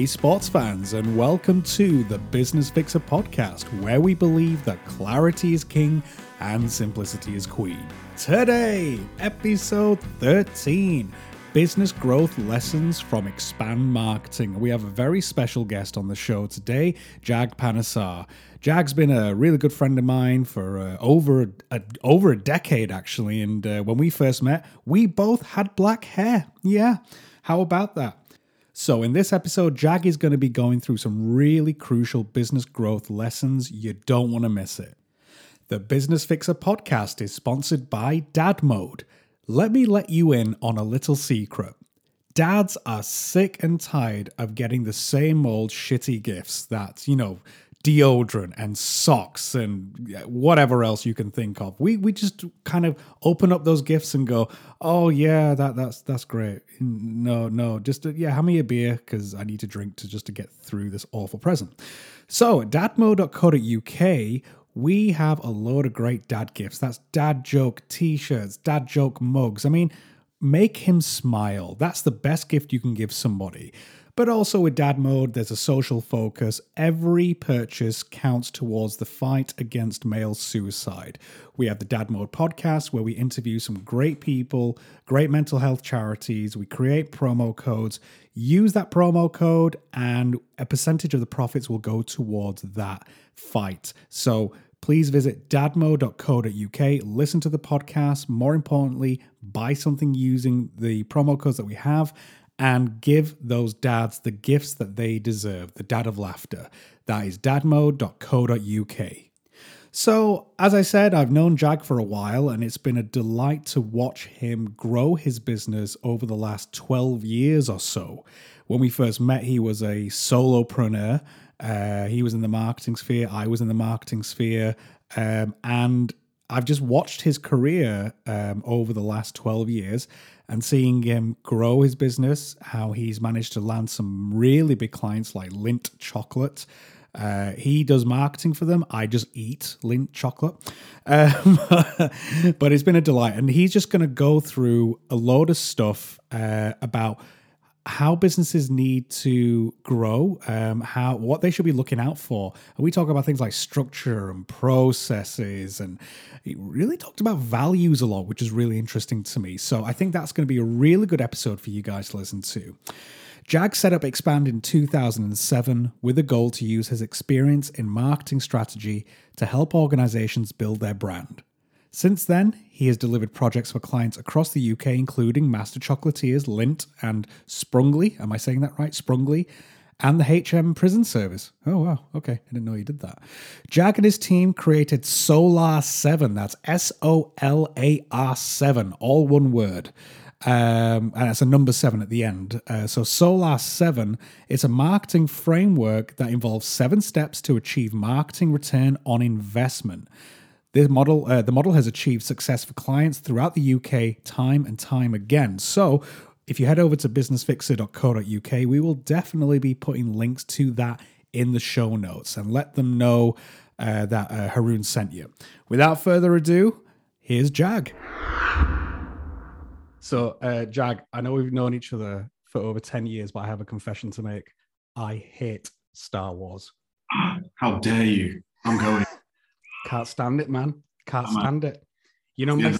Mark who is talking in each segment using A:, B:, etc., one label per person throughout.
A: Hey, sports fans, and welcome to the Business Fixer podcast, where we believe that clarity is king and simplicity is queen. Today, episode 13 Business Growth Lessons from Expand Marketing. We have a very special guest on the show today, Jag Panesar. Jag's been a really good friend of mine for uh, over a, over a decade, actually. And uh, when we first met, we both had black hair. Yeah, how about that? So, in this episode, Jag is going to be going through some really crucial business growth lessons. You don't want to miss it. The Business Fixer podcast is sponsored by Dad Mode. Let me let you in on a little secret. Dads are sick and tired of getting the same old shitty gifts that, you know, deodorant and socks and whatever else you can think of. We we just kind of open up those gifts and go, "Oh yeah, that that's that's great." No, no, just uh, yeah, hand me a beer because I need to drink to just to get through this awful present. So, dadmode.co.uk, we have a load of great dad gifts. That's dad joke t-shirts, dad joke mugs. I mean, make him smile. That's the best gift you can give somebody. But also with Dad Mode, there's a social focus. Every purchase counts towards the fight against male suicide. We have the Dad Mode podcast where we interview some great people, great mental health charities. We create promo codes. Use that promo code, and a percentage of the profits will go towards that fight. So please visit dadmode.co.uk, listen to the podcast. More importantly, buy something using the promo codes that we have and give those dads the gifts that they deserve, the dad of laughter. That is dadmode.co.uk. So, as I said, I've known Jag for a while, and it's been a delight to watch him grow his business over the last 12 years or so. When we first met, he was a solopreneur. Uh, he was in the marketing sphere, I was in the marketing sphere, um, and I've just watched his career um, over the last 12 years and seeing him grow his business, how he's managed to land some really big clients like Lindt Chocolate. Uh, he does marketing for them. I just eat Lindt chocolate. Um, but it's been a delight. And he's just going to go through a load of stuff uh, about how businesses need to grow, um, how what they should be looking out for. And we talk about things like structure and processes, and he really talked about values a lot, which is really interesting to me. So I think that's going to be a really good episode for you guys to listen to. Jag set up Expand in 2007 with a goal to use his experience in marketing strategy to help organizations build their brand. Since then, he has delivered projects for clients across the UK, including Master Chocolatiers, Lindt, and Sprungly. Am I saying that right? Sprungly. And the HM Prison Service. Oh, wow. Okay. I didn't know you did that. Jag and his team created Solar 7. That's S O L A R 7, all one word. Um, and it's a number seven at the end. Uh, so Solar 7 is a marketing framework that involves seven steps to achieve marketing return on investment. The model, uh, the model has achieved success for clients throughout the UK time and time again. So, if you head over to businessfixer.co.uk, we will definitely be putting links to that in the show notes and let them know uh, that uh, Haroon sent you. Without further ado, here's Jag. So, uh, Jag, I know we've known each other for over 10 years, but I have a confession to make. I hate Star Wars.
B: How dare you? I'm going.
A: Can't stand it, man. Can't stand it. You know, yeah. my,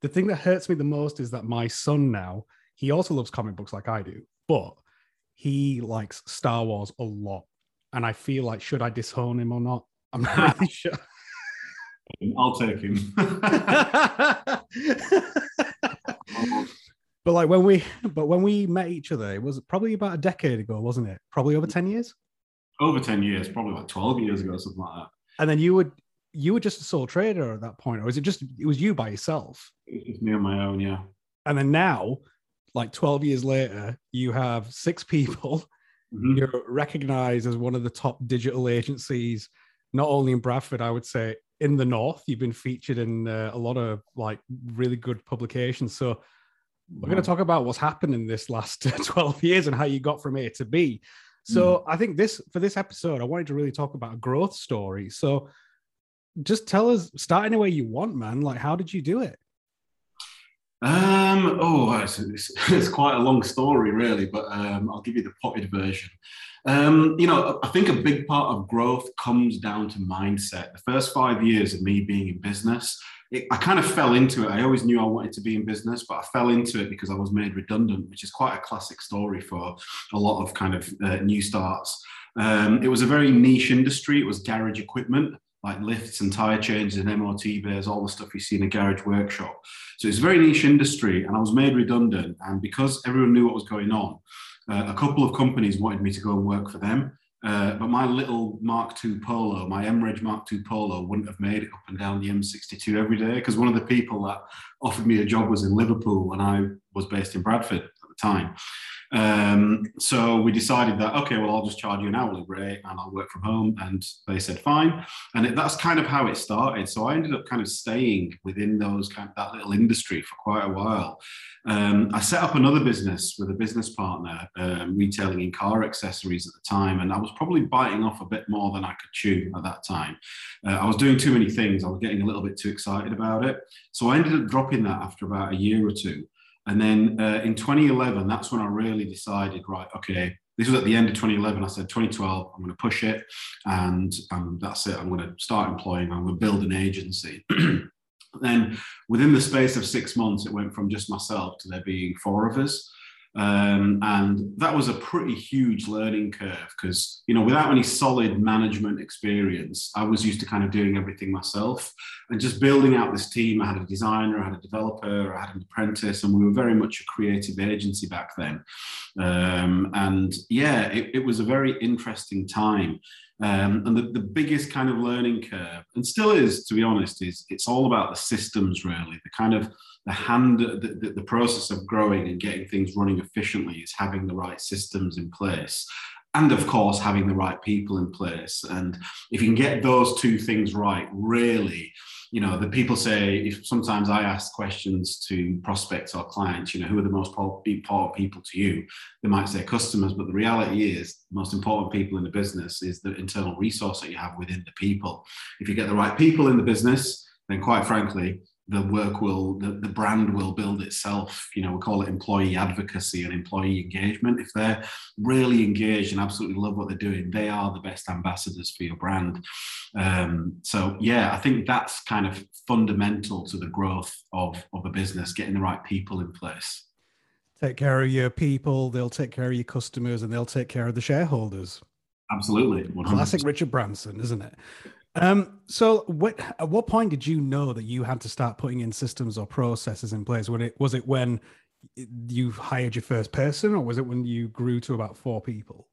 A: the thing that hurts me the most is that my son now, he also loves comic books like I do, but he likes Star Wars a lot. And I feel like, should I disown him or not? I'm not really sure.
B: I'll take him.
A: but like when we but when we met each other, it was probably about a decade ago, wasn't it? Probably over mm. 10 years?
B: Over 10 years, probably like 12 years ago, something like that.
A: And then you would you were just a sole trader at that point, or is it just it was you by yourself?
B: It's just me on my own, yeah.
A: And then now, like 12 years later, you have six people. Mm-hmm. You're recognized as one of the top digital agencies, not only in Bradford, I would say in the north. You've been featured in uh, a lot of like really good publications. So we're going to talk about what's happened in this last 12 years and how you got from A to B. So mm. I think this for this episode, I wanted to really talk about a growth story. So just tell us, start any way you want, man. Like, how did you do it?
B: Um, oh, it's, it's, it's, quite a long story, really, but um, I'll give you the potted version. Um, you know, I think a big part of growth comes down to mindset. The first five years of me being in business, it, I kind of fell into it. I always knew I wanted to be in business, but I fell into it because I was made redundant, which is quite a classic story for a lot of kind of uh, new starts. Um, it was a very niche industry. It was garage equipment like lifts and tire changes and MOT bays, all the stuff you see in a garage workshop. So it's a very niche industry, and I was made redundant. And because everyone knew what was going on, uh, a couple of companies wanted me to go and work for them. Uh, but my little Mark II Polo, my MREG Mark II Polo, wouldn't have made it up and down the M62 every day because one of the people that offered me a job was in Liverpool and I was based in Bradford at the time. Um, so we decided that okay, well, I'll just charge you an hourly rate and I'll work from home. And they said fine, and it, that's kind of how it started. So I ended up kind of staying within those kind of that little industry for quite a while. Um, I set up another business with a business partner, um, retailing in car accessories at the time, and I was probably biting off a bit more than I could chew at that time. Uh, I was doing too many things. I was getting a little bit too excited about it, so I ended up dropping that after about a year or two. And then uh, in 2011, that's when I really decided, right, okay, this was at the end of 2011. I said, 2012, I'm going to push it, and um, that's it. I'm going to start employing. I'm going to build an agency. then within the space of six months, it went from just myself to there being four of us. Um, and that was a pretty huge learning curve because, you know, without any solid management experience, I was used to kind of doing everything myself and just building out this team. I had a designer, I had a developer, I had an apprentice, and we were very much a creative agency back then. Um, and yeah, it, it was a very interesting time. Um, and the, the biggest kind of learning curve, and still is, to be honest, is it's all about the systems really. The kind of the hand, the, the, the process of growing and getting things running efficiently is having the right systems in place and of course having the right people in place. And if you can get those two things right really you know the people say if sometimes i ask questions to prospects or clients you know who are the most important people to you? They might say customers but the reality is the most important people in the business is the internal resource that you have within the people. If you get the right people in the business then quite frankly the work will the, the brand will build itself. You know we call it employee advocacy and employee engagement. If they're really engaged and absolutely love what they're doing they are the best ambassadors for your brand. Um, so yeah i think that's kind of fundamental to the growth of of a business getting the right people in place.
A: Take care of your people they'll take care of your customers and they'll take care of the shareholders.
B: Absolutely
A: 100%. classic richard branson isn't it um, so what at what point did you know that you had to start putting in systems or processes in place? When it was it when you hired your first person, or was it when you grew to about four people?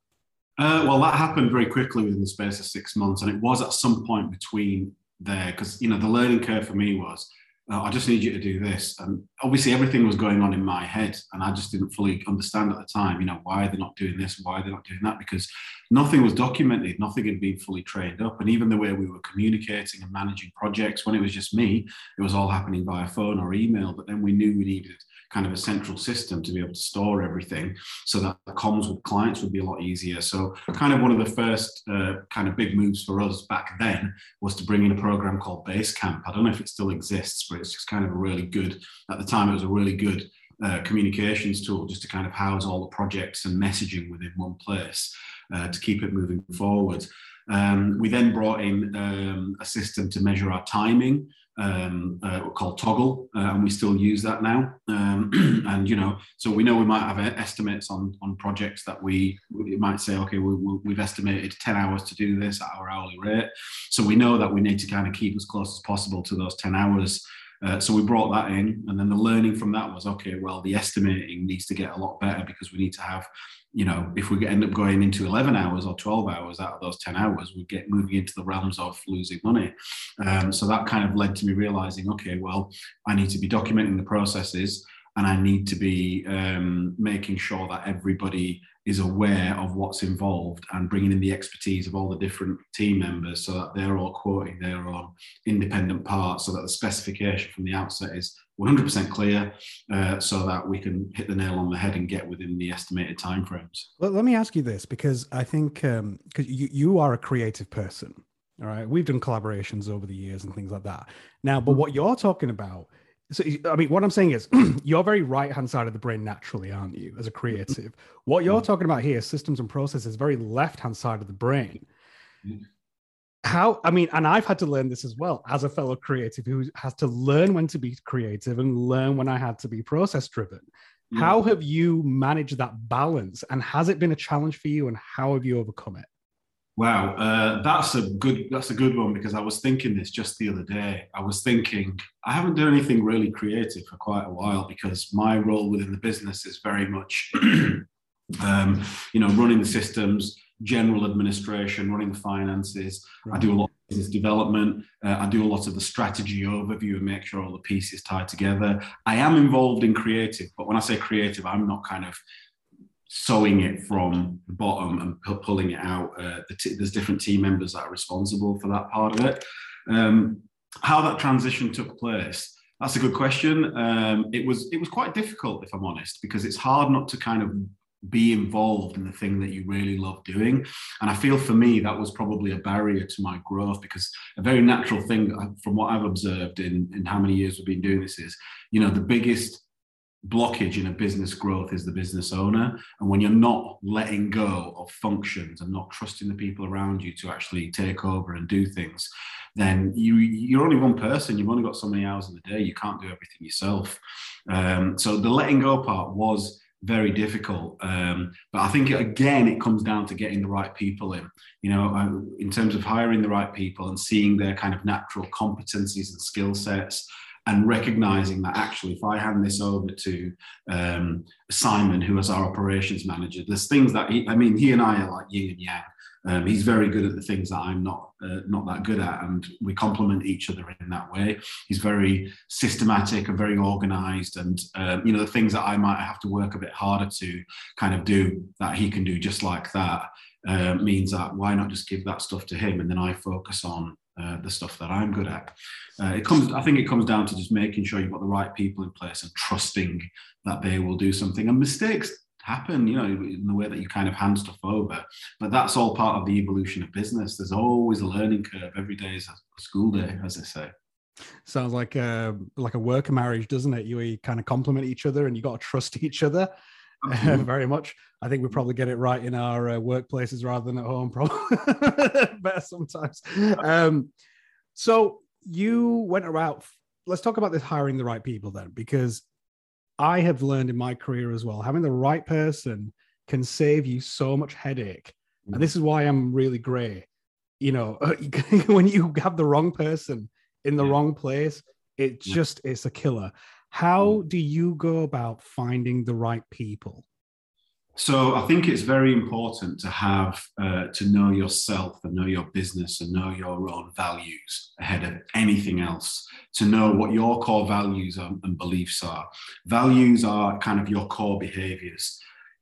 B: Uh, well, that happened very quickly within the space of six months, and it was at some point between there because you know the learning curve for me was I just need you to do this. And obviously, everything was going on in my head, and I just didn't fully understand at the time, you know, why they're not doing this, why they're not doing that, because nothing was documented, nothing had been fully trained up. And even the way we were communicating and managing projects, when it was just me, it was all happening via phone or email. But then we knew we needed kind of a central system to be able to store everything so that the comms with clients would be a lot easier. So, kind of one of the first uh, kind of big moves for us back then was to bring in a program called Basecamp. I don't know if it still exists, but it's kind of a really good, at the time, it was a really good uh, communications tool just to kind of house all the projects and messaging within one place uh, to keep it moving forward. Um, we then brought in um, a system to measure our timing um, uh, called Toggl, uh, and we still use that now. Um, and you know, so we know we might have estimates on on projects that we, we might say, okay, we, have estimated ten hours to do this at our hourly rate. So we know that we need to kind of keep as close as possible to those ten hours. Uh, so we brought that in, and then the learning from that was okay. Well, the estimating needs to get a lot better because we need to have you know, if we end up going into 11 hours or 12 hours out of those 10 hours, we get moving into the realms of losing money. Um, so that kind of led to me realizing, okay, well, I need to be documenting the processes and I need to be um, making sure that everybody is aware of what's involved and bringing in the expertise of all the different team members so that they're all quoting their own independent parts so that the specification from the outset is 100% clear uh, so that we can hit the nail on the head and get within the estimated timeframes.
A: Well, let me ask you this because I think because um, you, you are a creative person. All right. We've done collaborations over the years and things like that. Now, but mm-hmm. what you're talking about so I mean, what I'm saying is, you're very right hand side of the brain naturally, aren't you, as a creative? Mm-hmm. What you're mm-hmm. talking about here, systems and processes, very left hand side of the brain. Mm-hmm. How? I mean, and I've had to learn this as well as a fellow creative who has to learn when to be creative and learn when I had to be process driven. Yeah. How have you managed that balance, and has it been a challenge for you? And how have you overcome it?
B: Wow, uh, that's a good that's a good one because I was thinking this just the other day. I was thinking I haven't done anything really creative for quite a while because my role within the business is very much, um, you know, running the systems, general administration, running the finances. Right. I do a lot of business development. Uh, I do a lot of the strategy overview and make sure all the pieces tie together. I am involved in creative, but when I say creative, I'm not kind of sewing it from the bottom and pu- pulling it out. Uh, the t- there's different team members that are responsible for that part of it. Um, how that transition took place, that's a good question. Um, it was it was quite difficult, if I'm honest, because it's hard not to kind of be involved in the thing that you really love doing. And I feel for me that was probably a barrier to my growth because a very natural thing uh, from what I've observed in, in how many years we've been doing this is, you know, the biggest blockage in a business growth is the business owner. And when you're not letting go of functions and not trusting the people around you to actually take over and do things, then you you're only one person. You've only got so many hours in the day. You can't do everything yourself. Um, so the letting go part was very difficult. Um, but I think again, it comes down to getting the right people in. You know, in terms of hiring the right people and seeing their kind of natural competencies and skill sets and recognizing that actually if i hand this over to um, simon who is our operations manager there's things that he, i mean he and i are like yin and yang. Um, he's very good at the things that i'm not uh, not that good at and we complement each other in that way. He's very systematic and very organized and uh, you know the things that i might have to work a bit harder to kind of do that he can do just like that uh, means that why not just give that stuff to him and then i focus on uh, the stuff that I'm good at. Uh, it comes, I think, it comes down to just making sure you've got the right people in place and trusting that they will do something. And mistakes happen, you know, in the way that you kind of hand stuff over. But that's all part of the evolution of business. There's always a learning curve. Every day is a school day, as they say.
A: Sounds like a like a work marriage, doesn't it? You, you kind of complement each other, and you got to trust each other. very much. I think we probably get it right in our uh, workplaces rather than at home, probably better sometimes. Um, so you went about. Let's talk about this hiring the right people then, because I have learned in my career as well, having the right person can save you so much headache. Mm. And this is why I'm really great. You know, when you have the wrong person in the yeah. wrong place, it just it's a killer. How mm. do you go about finding the right people?
B: So I think it's very important to have uh, to know yourself and know your business and know your own values ahead of anything else. To know what your core values and beliefs are. Values are kind of your core behaviors.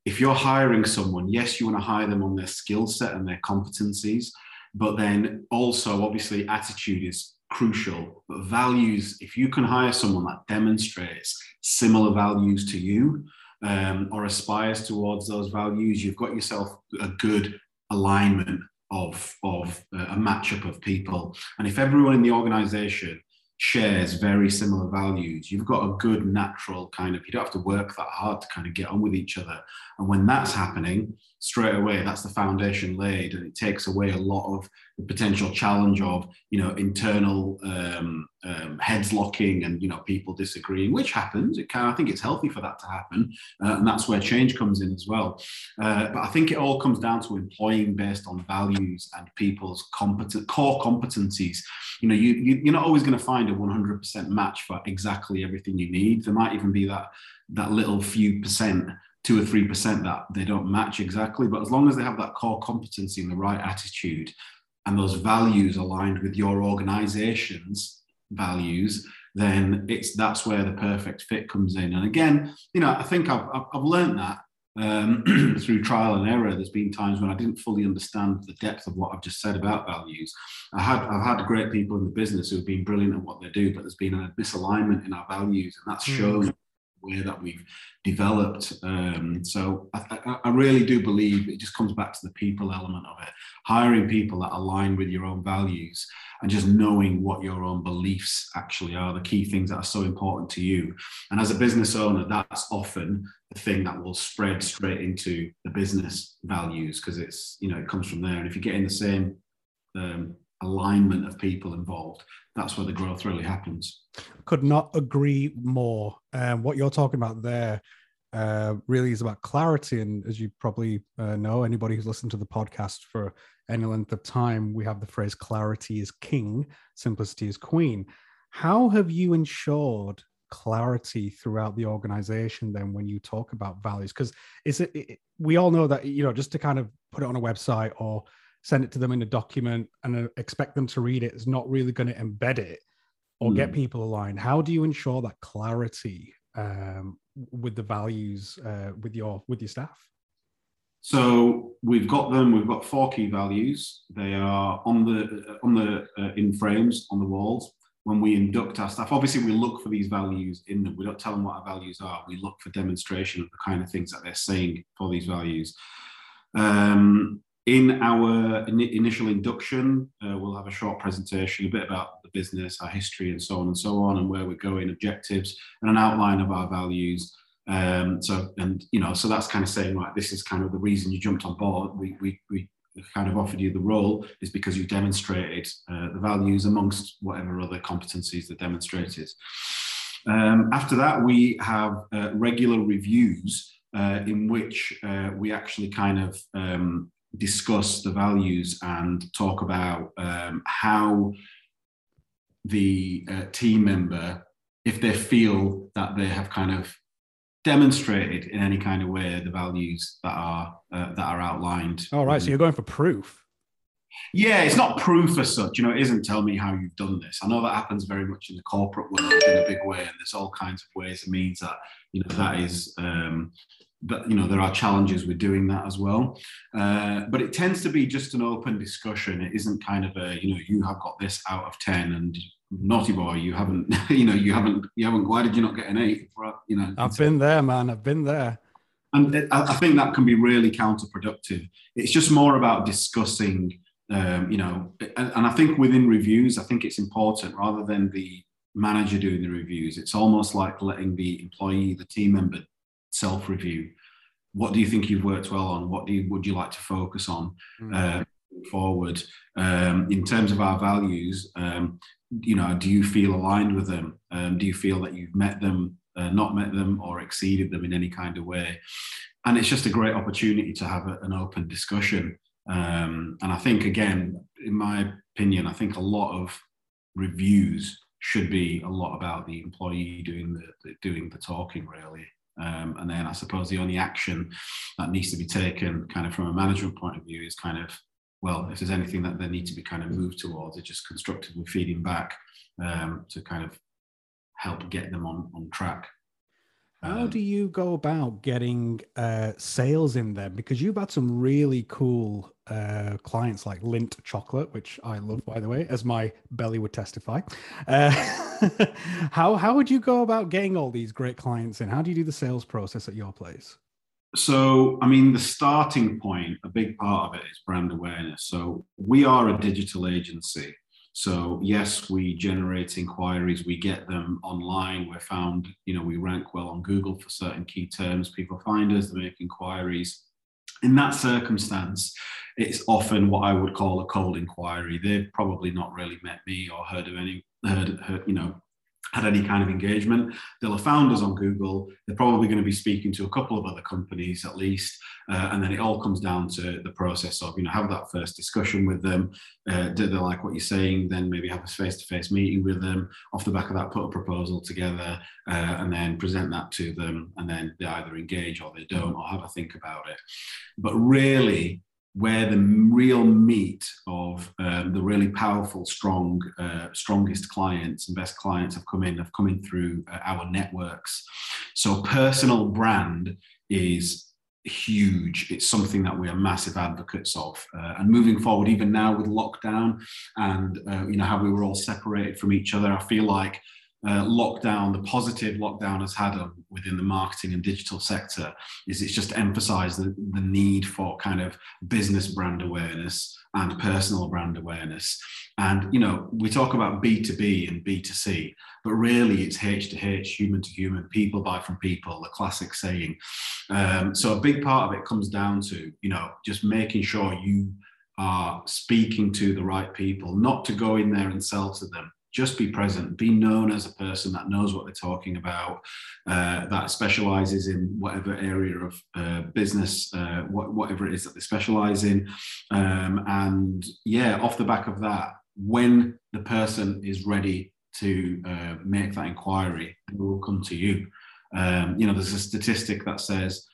B: If you're hiring someone, yes, you want to hire them on their skill set and their competencies, but then also obviously attitude is crucial. But values, if you can hire someone that demonstrates similar values to you um, or aspires towards those values, you've got yourself a good alignment of, of uh, a matchup of people. And if everyone in the organization shares very similar values, you've got a good natural kind of, you don't have to work that hard to kind of get on with each other. And when that's happening, straight away, that's the foundation laid, and it takes away a lot of the potential challenge of, you know, internal um, um, heads locking and, you know, people disagreeing, which happens. It can, I think it's healthy for that to happen. Uh, and that's where change comes in as well. Uh, but I think it all comes down to employing based on values and people's competent core competencies. You know, you, you, you're not always going to find a 100% match for exactly everything you need. There might even be that that little few percent two or three percent that they don't match exactly. But as long as they have that core competency and the right attitude and those values aligned with your organization's values, then it's that's where the perfect fit comes in. And again, you know, I think I've I've, I've learned that um, through trial and error. There's been times when I didn't fully understand the depth of what I've just said about values. I had I've had great people in the business who've been brilliant at what they do, but there's been a misalignment in our values, and that's hmm. shown way that we've developed. Um, so I, I, really do believe it just comes back to the people element of it. Hiring people that align with your own values and just knowing what your own beliefs actually are, the key things that are so important to you. And as a business owner, that's often the thing that will spread straight into the business values because it's, you know, it comes from there. And if you get in the same um, alignment of people involved, that's where the growth really happens.
A: Could not agree more. Um, what you're talking about there uh, really is about clarity. And as you probably uh, know, anybody who's listened to the podcast for any length of time, we have the phrase clarity is king, simplicity is queen. How have you ensured clarity throughout the organization then when you talk about values? Because is it, it, we all know that, you know, just to kind of put it on a website or send it to them in a document and uh, expect them to read it is not really going to embed it or mm. get people aligned. How do you ensure that clarity um, with the values uh, with your with your staff?
B: So we've got them. We've got four key values. They are on the on the uh, in frames on the walls. When we induct our staff, obviously we look for these values in them. We don't tell them what our values are. We look for demonstration of the kind of things that they're saying for these values. Um, in our in initial induction, uh, we'll have a short presentation, a bit about the business, our history, and so on and so on, and where we're going, objectives, and an outline of our values. Um, so, and you know, so that's kind of saying, right, this is kind of the reason you jumped on board. We we we kind of offered you the role is because you demonstrated uh, the values amongst whatever other competencies that demonstrated. Um, after that, we have uh, regular reviews uh, in which uh, we actually kind of um, discuss the values and talk about um, how the uh, team member, if they feel that they have kind of demonstrated in any kind of way the values that are uh, that are outlined.
A: All right, so you're going for proof.
B: Yeah, it's not proof as such. You know, it isn't tell me how you've done this. I know that happens very much in the corporate world in a big way, and there's all kinds of ways and means that you know that is um, but you know there are challenges with doing that as well. Uh, but it tends to be just an open discussion. It isn't kind of a you know you have got this out of 10 and naughty boy you haven't you know you haven't you haven't why did you not get an 8 you know?
A: I've been there man i've been there.
B: And it, i think that can be really counterproductive. It's just more about discussing um, you know and, and i think within reviews i think it's important rather than the manager doing the reviews it's almost like letting the employee the team member self review. What do you think you've worked well on? What do you, would you like to focus on mm. uh, forward? Um, in terms of our values, um, you know, do you feel aligned with them? Um, do you feel that you've met them, uh, not met them, or exceeded them in any kind of way? And it's just a great opportunity to have a, an open discussion. Um, and I think, again, in my opinion, I think a lot of reviews should be a lot about the employee doing the, the doing the talking, really. Um, and then I suppose the only action that needs to be taken, kind of from a management point of view, is kind of well, if there's anything that they need to be kind of moved towards, it's just constructively feeding back um, to kind of help get them on on track.
A: How um, do you go about getting uh, sales in there? Because you've had some really cool uh, clients like Lindt Chocolate, which I love, by the way, as my belly would testify. Uh, how how would you go about getting all these great clients in? How do you do the sales process at your place?
B: So, I mean, the starting point, a big part of it is brand awareness. So, we are a digital agency. So yes, we generate inquiries, we get them online. We're found, you know, we rank well on Google for certain key terms. People find us, they make inquiries. In that circumstance, it's often what I would call a cold inquiry. They've probably not really met me or heard of any, heard, heard you know, had any kind of engagement. They'll have found us on Google. They're probably going to be speaking to a couple of other companies at least. Uh, and then it all comes down to the process of, you know, have that first discussion with them. Uh, do they like what you're saying? Then maybe have a face to face meeting with them. Off the back of that, put a proposal together uh, and then present that to them. And then they either engage or they don't or have a think about it. But really, where the real meat of um, the really powerful, strong, uh, strongest clients and best clients have come in, have come in through uh, our networks. So personal brand is huge. It's something that we are massive advocates of. Uh, and moving forward, even now with lockdown and uh, you know how we were all separated from each other, I feel like uh, lockdown, the positive lockdown has had um, within the marketing and digital sector is it's just emphasized the, the need for kind of business brand awareness and personal brand awareness. And, you know, we talk about B2B and B2C, but really it's H to H, human to human, people buy from people, the classic saying. Um, so a big part of it comes down to, you know, just making sure you are speaking to the right people, not to go in there and sell to them, just be present, be known as a person that knows what they're talking about, uh, that specializes in whatever area of uh, business, uh, what, whatever it is that they specialize in. Um, and yeah, off the back of that, when the person is ready to uh, make that inquiry, they will come to you. Um, you know, there's a statistic that says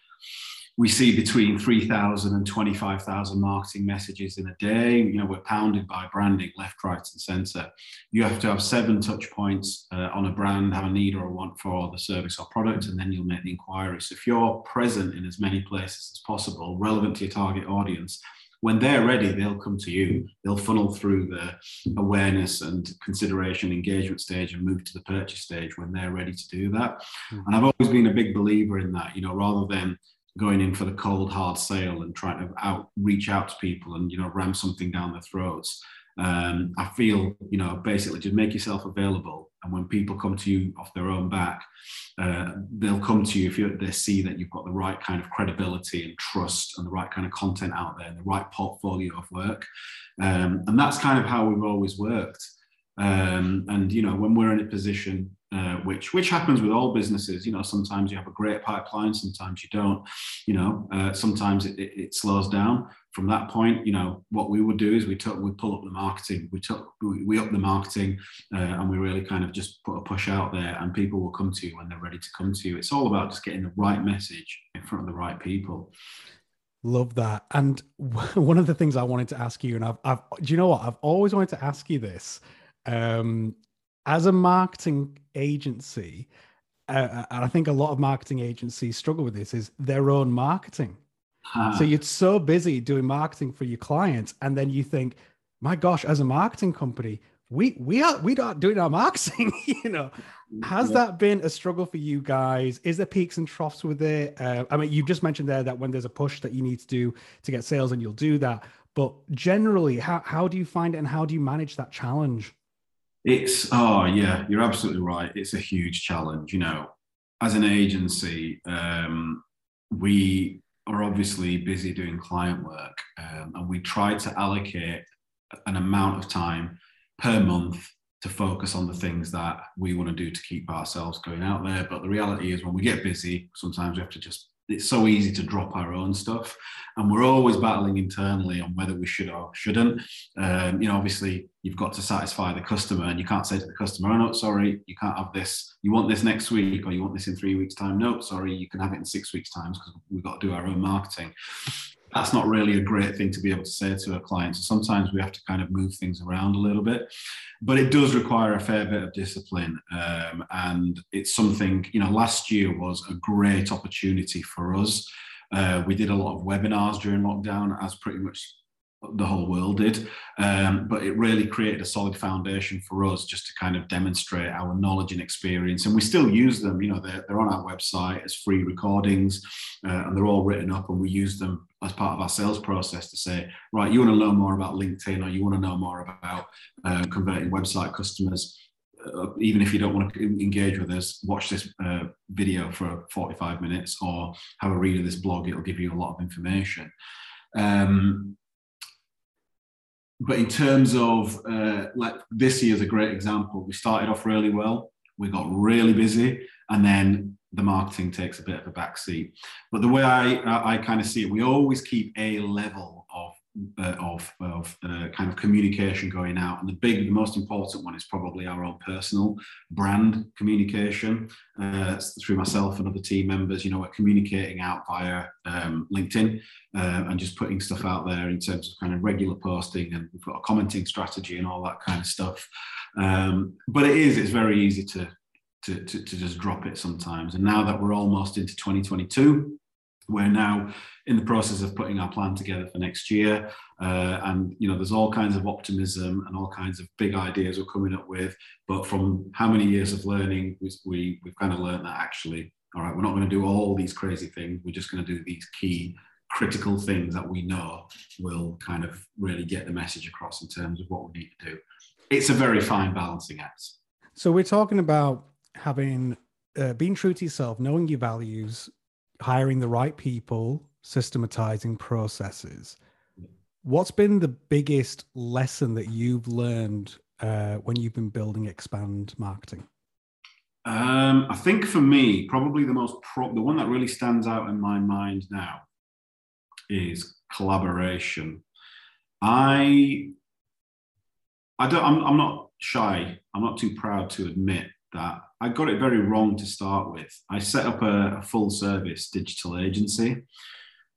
B: we see between 3,000 and 25,000 marketing messages in a day. You know, we're pounded by branding left, right, and center. You have to have seven touch points uh, on a brand, have a need or a want for the service or product, and then you'll make the inquiry. So if you're present in as many places as possible, relevant to your target audience, when they're ready, they'll come to you. They'll funnel through the awareness and consideration engagement stage and move to the purchase stage when they're ready to do that. Mm-hmm. And I've always been a big believer in that, you know, rather than going in for the cold hard sale and trying to out reach out to people and you know ram something down their throats. Um, i feel you know basically just make yourself available and when people come to you off their own back uh, they'll come to you if you, they see that you've got the right kind of credibility and trust and the right kind of content out there and the right portfolio of work. Um, and that's kind of how we've always worked. Um, and you know when we're in a position uh, which which happens with all businesses. You know, sometimes you have a great pipeline, sometimes you don't. You know, uh, sometimes it, it, it, slows down. From that point, you know, what we would do is we took we pull up the marketing, we took we, we up the marketing, uh, and we really kind of just put a push out there, and people will come to you when they're ready to come to you. It's all about just getting the right message in front of the right people.
A: Love that. And one of the things I wanted to ask you, and I've, I've do you know what? I've always wanted to ask you this. Um, as a marketing agency, uh, and I think a lot of marketing agencies struggle with this, is their own marketing. Huh. So you're so busy doing marketing for your clients, and then you think, my gosh, as a marketing company, we we are we are doing our marketing. you know, has yeah. that been a struggle for you guys? Is there peaks and troughs with it? Uh, I mean, you just mentioned there that when there's a push that you need to do to get sales, and you'll do that. But generally, how how do you find it, and how do you manage that challenge?
B: It's oh yeah, you're absolutely right. It's a huge challenge. You know, as an agency, um, we are obviously busy doing client work, um, and we try to allocate an amount of time per month to focus on the things that we want to do to keep ourselves going out there. But the reality is, when we get busy, sometimes we have to just it's so easy to drop our own stuff. And we're always battling internally on whether we should or shouldn't. Um, you know obviously you've got to satisfy the customer and you can't say to the customer oh no sorry you can't have this. You want this next week or you want this in three weeks time. No sorry you can have it in six weeks times because we've got to do our own marketing that's not really a great thing to be able to say to a client. So sometimes we have to kind of move things around a little bit, but it does require a fair bit of discipline. Um, and it's something, you know, last year was a great opportunity for us. Uh, we did a lot of webinars during lockdown, as pretty much the whole world did. Um, but it really created a solid foundation for us just to kind of demonstrate our knowledge and experience. And we still use them, you know, they're, they're on our website as free recordings uh, and they're all written up and we use them as part of our sales process to say, right, you want to learn more about LinkedIn or you want to know more about uh, converting website customers. Uh, even if you don't want to engage with us, watch this uh, video for 45 minutes or have a read of this blog. It'll give you a lot of information. Um, but in terms of uh, like this year is a great example. We started off really well. We got really busy, and then the marketing takes a bit of a backseat. But the way I I, I kind of see it, we always keep a level uh, of, of uh, kind of communication going out. And the big, the most important one is probably our own personal brand communication uh, through myself and other team members. You know, we're communicating out via um, LinkedIn uh, and just putting stuff out there in terms of kind of regular posting, and we've got a commenting strategy and all that kind of stuff. Um, but it is, it's very easy to, to, to, to just drop it sometimes. And now that we're almost into 2022, We're now in the process of putting our plan together for next year, uh, and you know, there's all kinds of optimism and all kinds of big ideas we're coming up with. But from how many years of learning, we, we we've kind of learned that actually, all right, we're not going to do all these crazy things. We're just going to do these key critical things that we know will kind of really get the message across in terms of what we need to do. It's a very fine balancing act.
A: So we're talking about having uh, being true to yourself, knowing your values, hiring the right people, systematizing processes. What's been the biggest lesson that you've learned uh, when you've been building expand marketing?
B: Um, I think for me, probably the most pro- the one that really stands out in my mind now is collaboration. I I don't I'm, I'm not shy. I'm not too proud to admit that I got it very wrong to start with. I set up a, a full service digital agency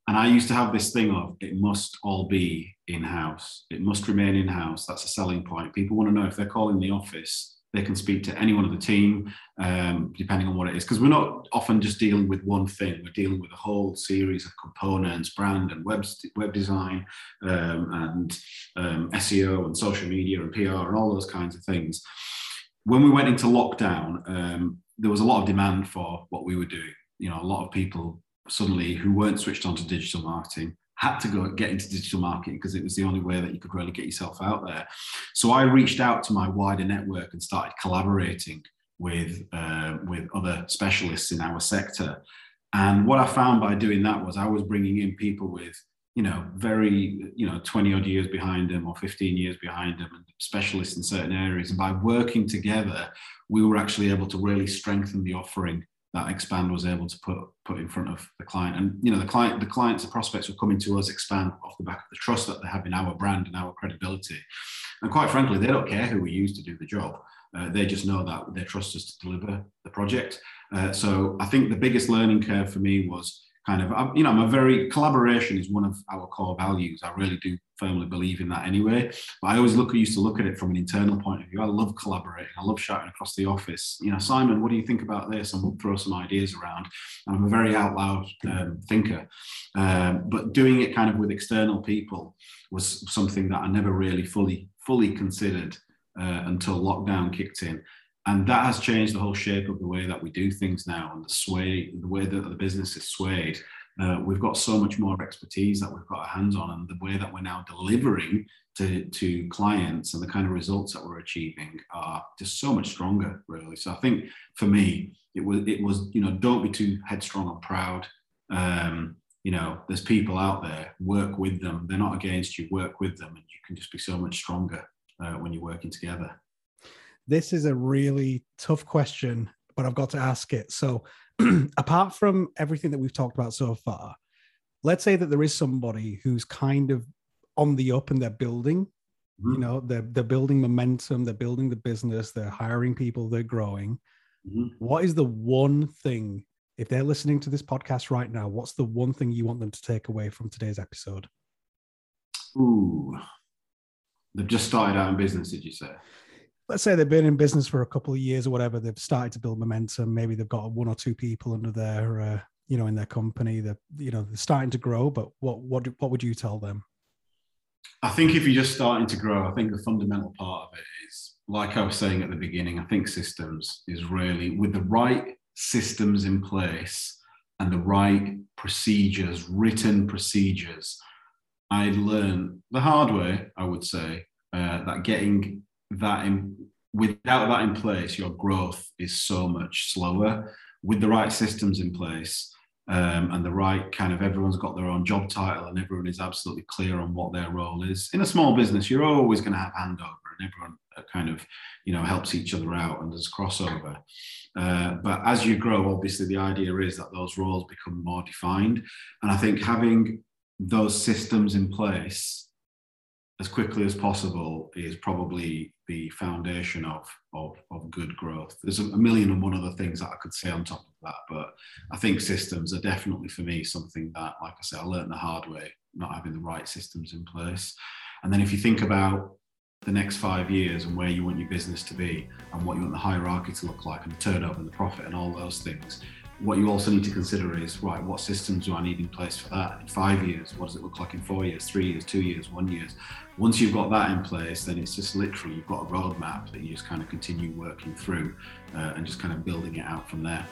B: and I used to have this thing of it must all be in house. It must remain in house. That's a selling point. People want to know if they're calling the office, they can speak to anyone of the team, um, depending on what it is. Because we're not often just dealing with one thing. We're dealing with a whole series of components, brand and web web design, um, and um, SEO and social media and PR and all those kinds of things. When we went into lockdown, um, there was a lot of demand for what we were doing. You know, a lot of people suddenly who weren't switched on to digital marketing had to go get into digital marketing because it was the only way that you could really get yourself out there. So I reached out to my wider network and started collaborating with uh, with other specialists in our sector. And what I found by doing that was I was bringing in people with you know very you know 20 odd years behind them or 15 years behind them and specialists in certain areas. And by working together we were actually able to really strengthen the offering that expand was able to put put in front of the client. And you know the client the clients the prospects were coming to us expand off the back of the trust that they have in our brand and our credibility. And quite frankly they don't care who we use to do the job. Uh, they just know that they trust us to deliver the project. Uh, so i think the biggest learning curve for me was kind of you know i'm a very collaboration is one of our core values. I really do firmly believe in that anyway. But i always look used to look at it from an internal point of view. I love collaborating. I love shouting across the office. You know simon what do you think about this? and we'll throw some ideas around. And i'm a very out loud um, thinker. Um, but doing it kind of with external people was something that i never really fully fully considered uh, until lockdown kicked in and that has changed the whole shape of the way that we do things now and the sway the way that the business is swayed. Uh, we've got so much more expertise that we've got our hands on and the way that we're now delivering to, to clients and the kind of results that we're achieving are just so much stronger really. So i think for me it was it was you know don't be too headstrong or proud. Um, you know there's people out there work with them. They're not against you work with them and you can just be so much stronger uh, when you're working together
A: this is a really tough question, but I've got to ask it. So, apart from everything that we've talked about so far, let's say that there is somebody who's kind of on the up and they're building, mm-hmm. you know, they're, they're building momentum, they're building the business, they're hiring people, they're growing. Mm-hmm. What is the one thing, if they're listening to this podcast right now, what's the one thing you want them to take away from today's episode?
B: Ooh, they've just started out in business, did you say?
A: Let's say they've been in business for a couple of years or whatever, they've started to build momentum. Maybe they've got one or two people under their, uh, you know, in their company. They're, you know, they're starting to grow. But what, what, what would you tell them?
B: I think if you're just starting to grow, I think the fundamental part of it is, like I was saying at the beginning, I think systems is really with the right systems in place and the right procedures, written procedures. I learned the hard way, I would say, uh, that getting that in, without that in place, your growth is so much slower. With the right systems in place um, and the right kind of everyone's got their own job title and everyone is absolutely clear on what their role is. In a small business, you're always going to have handover and everyone uh, kind of you know helps each other out and there's crossover. Uh, but as you grow, obviously the idea is that those roles become more defined, and I think having those systems in place as quickly as possible is probably the foundation of, of, of good growth. There's a, million and one other things that I could say on top of that, but I think systems are definitely for me something that, like I said, I learned the hard way, not having the right systems in place. And then if you think about the next five years and where you want your business to be and what you want the hierarchy to look like and the turnover and the profit and all those things, what you also need to consider is right, what systems do I need in place for that in five years? What does it look like in four years, three years, two years, one years? Once you've got that in place, then it's just literally you've got a roadmap that you just kind of continue working through uh, and just kind of building it out from there.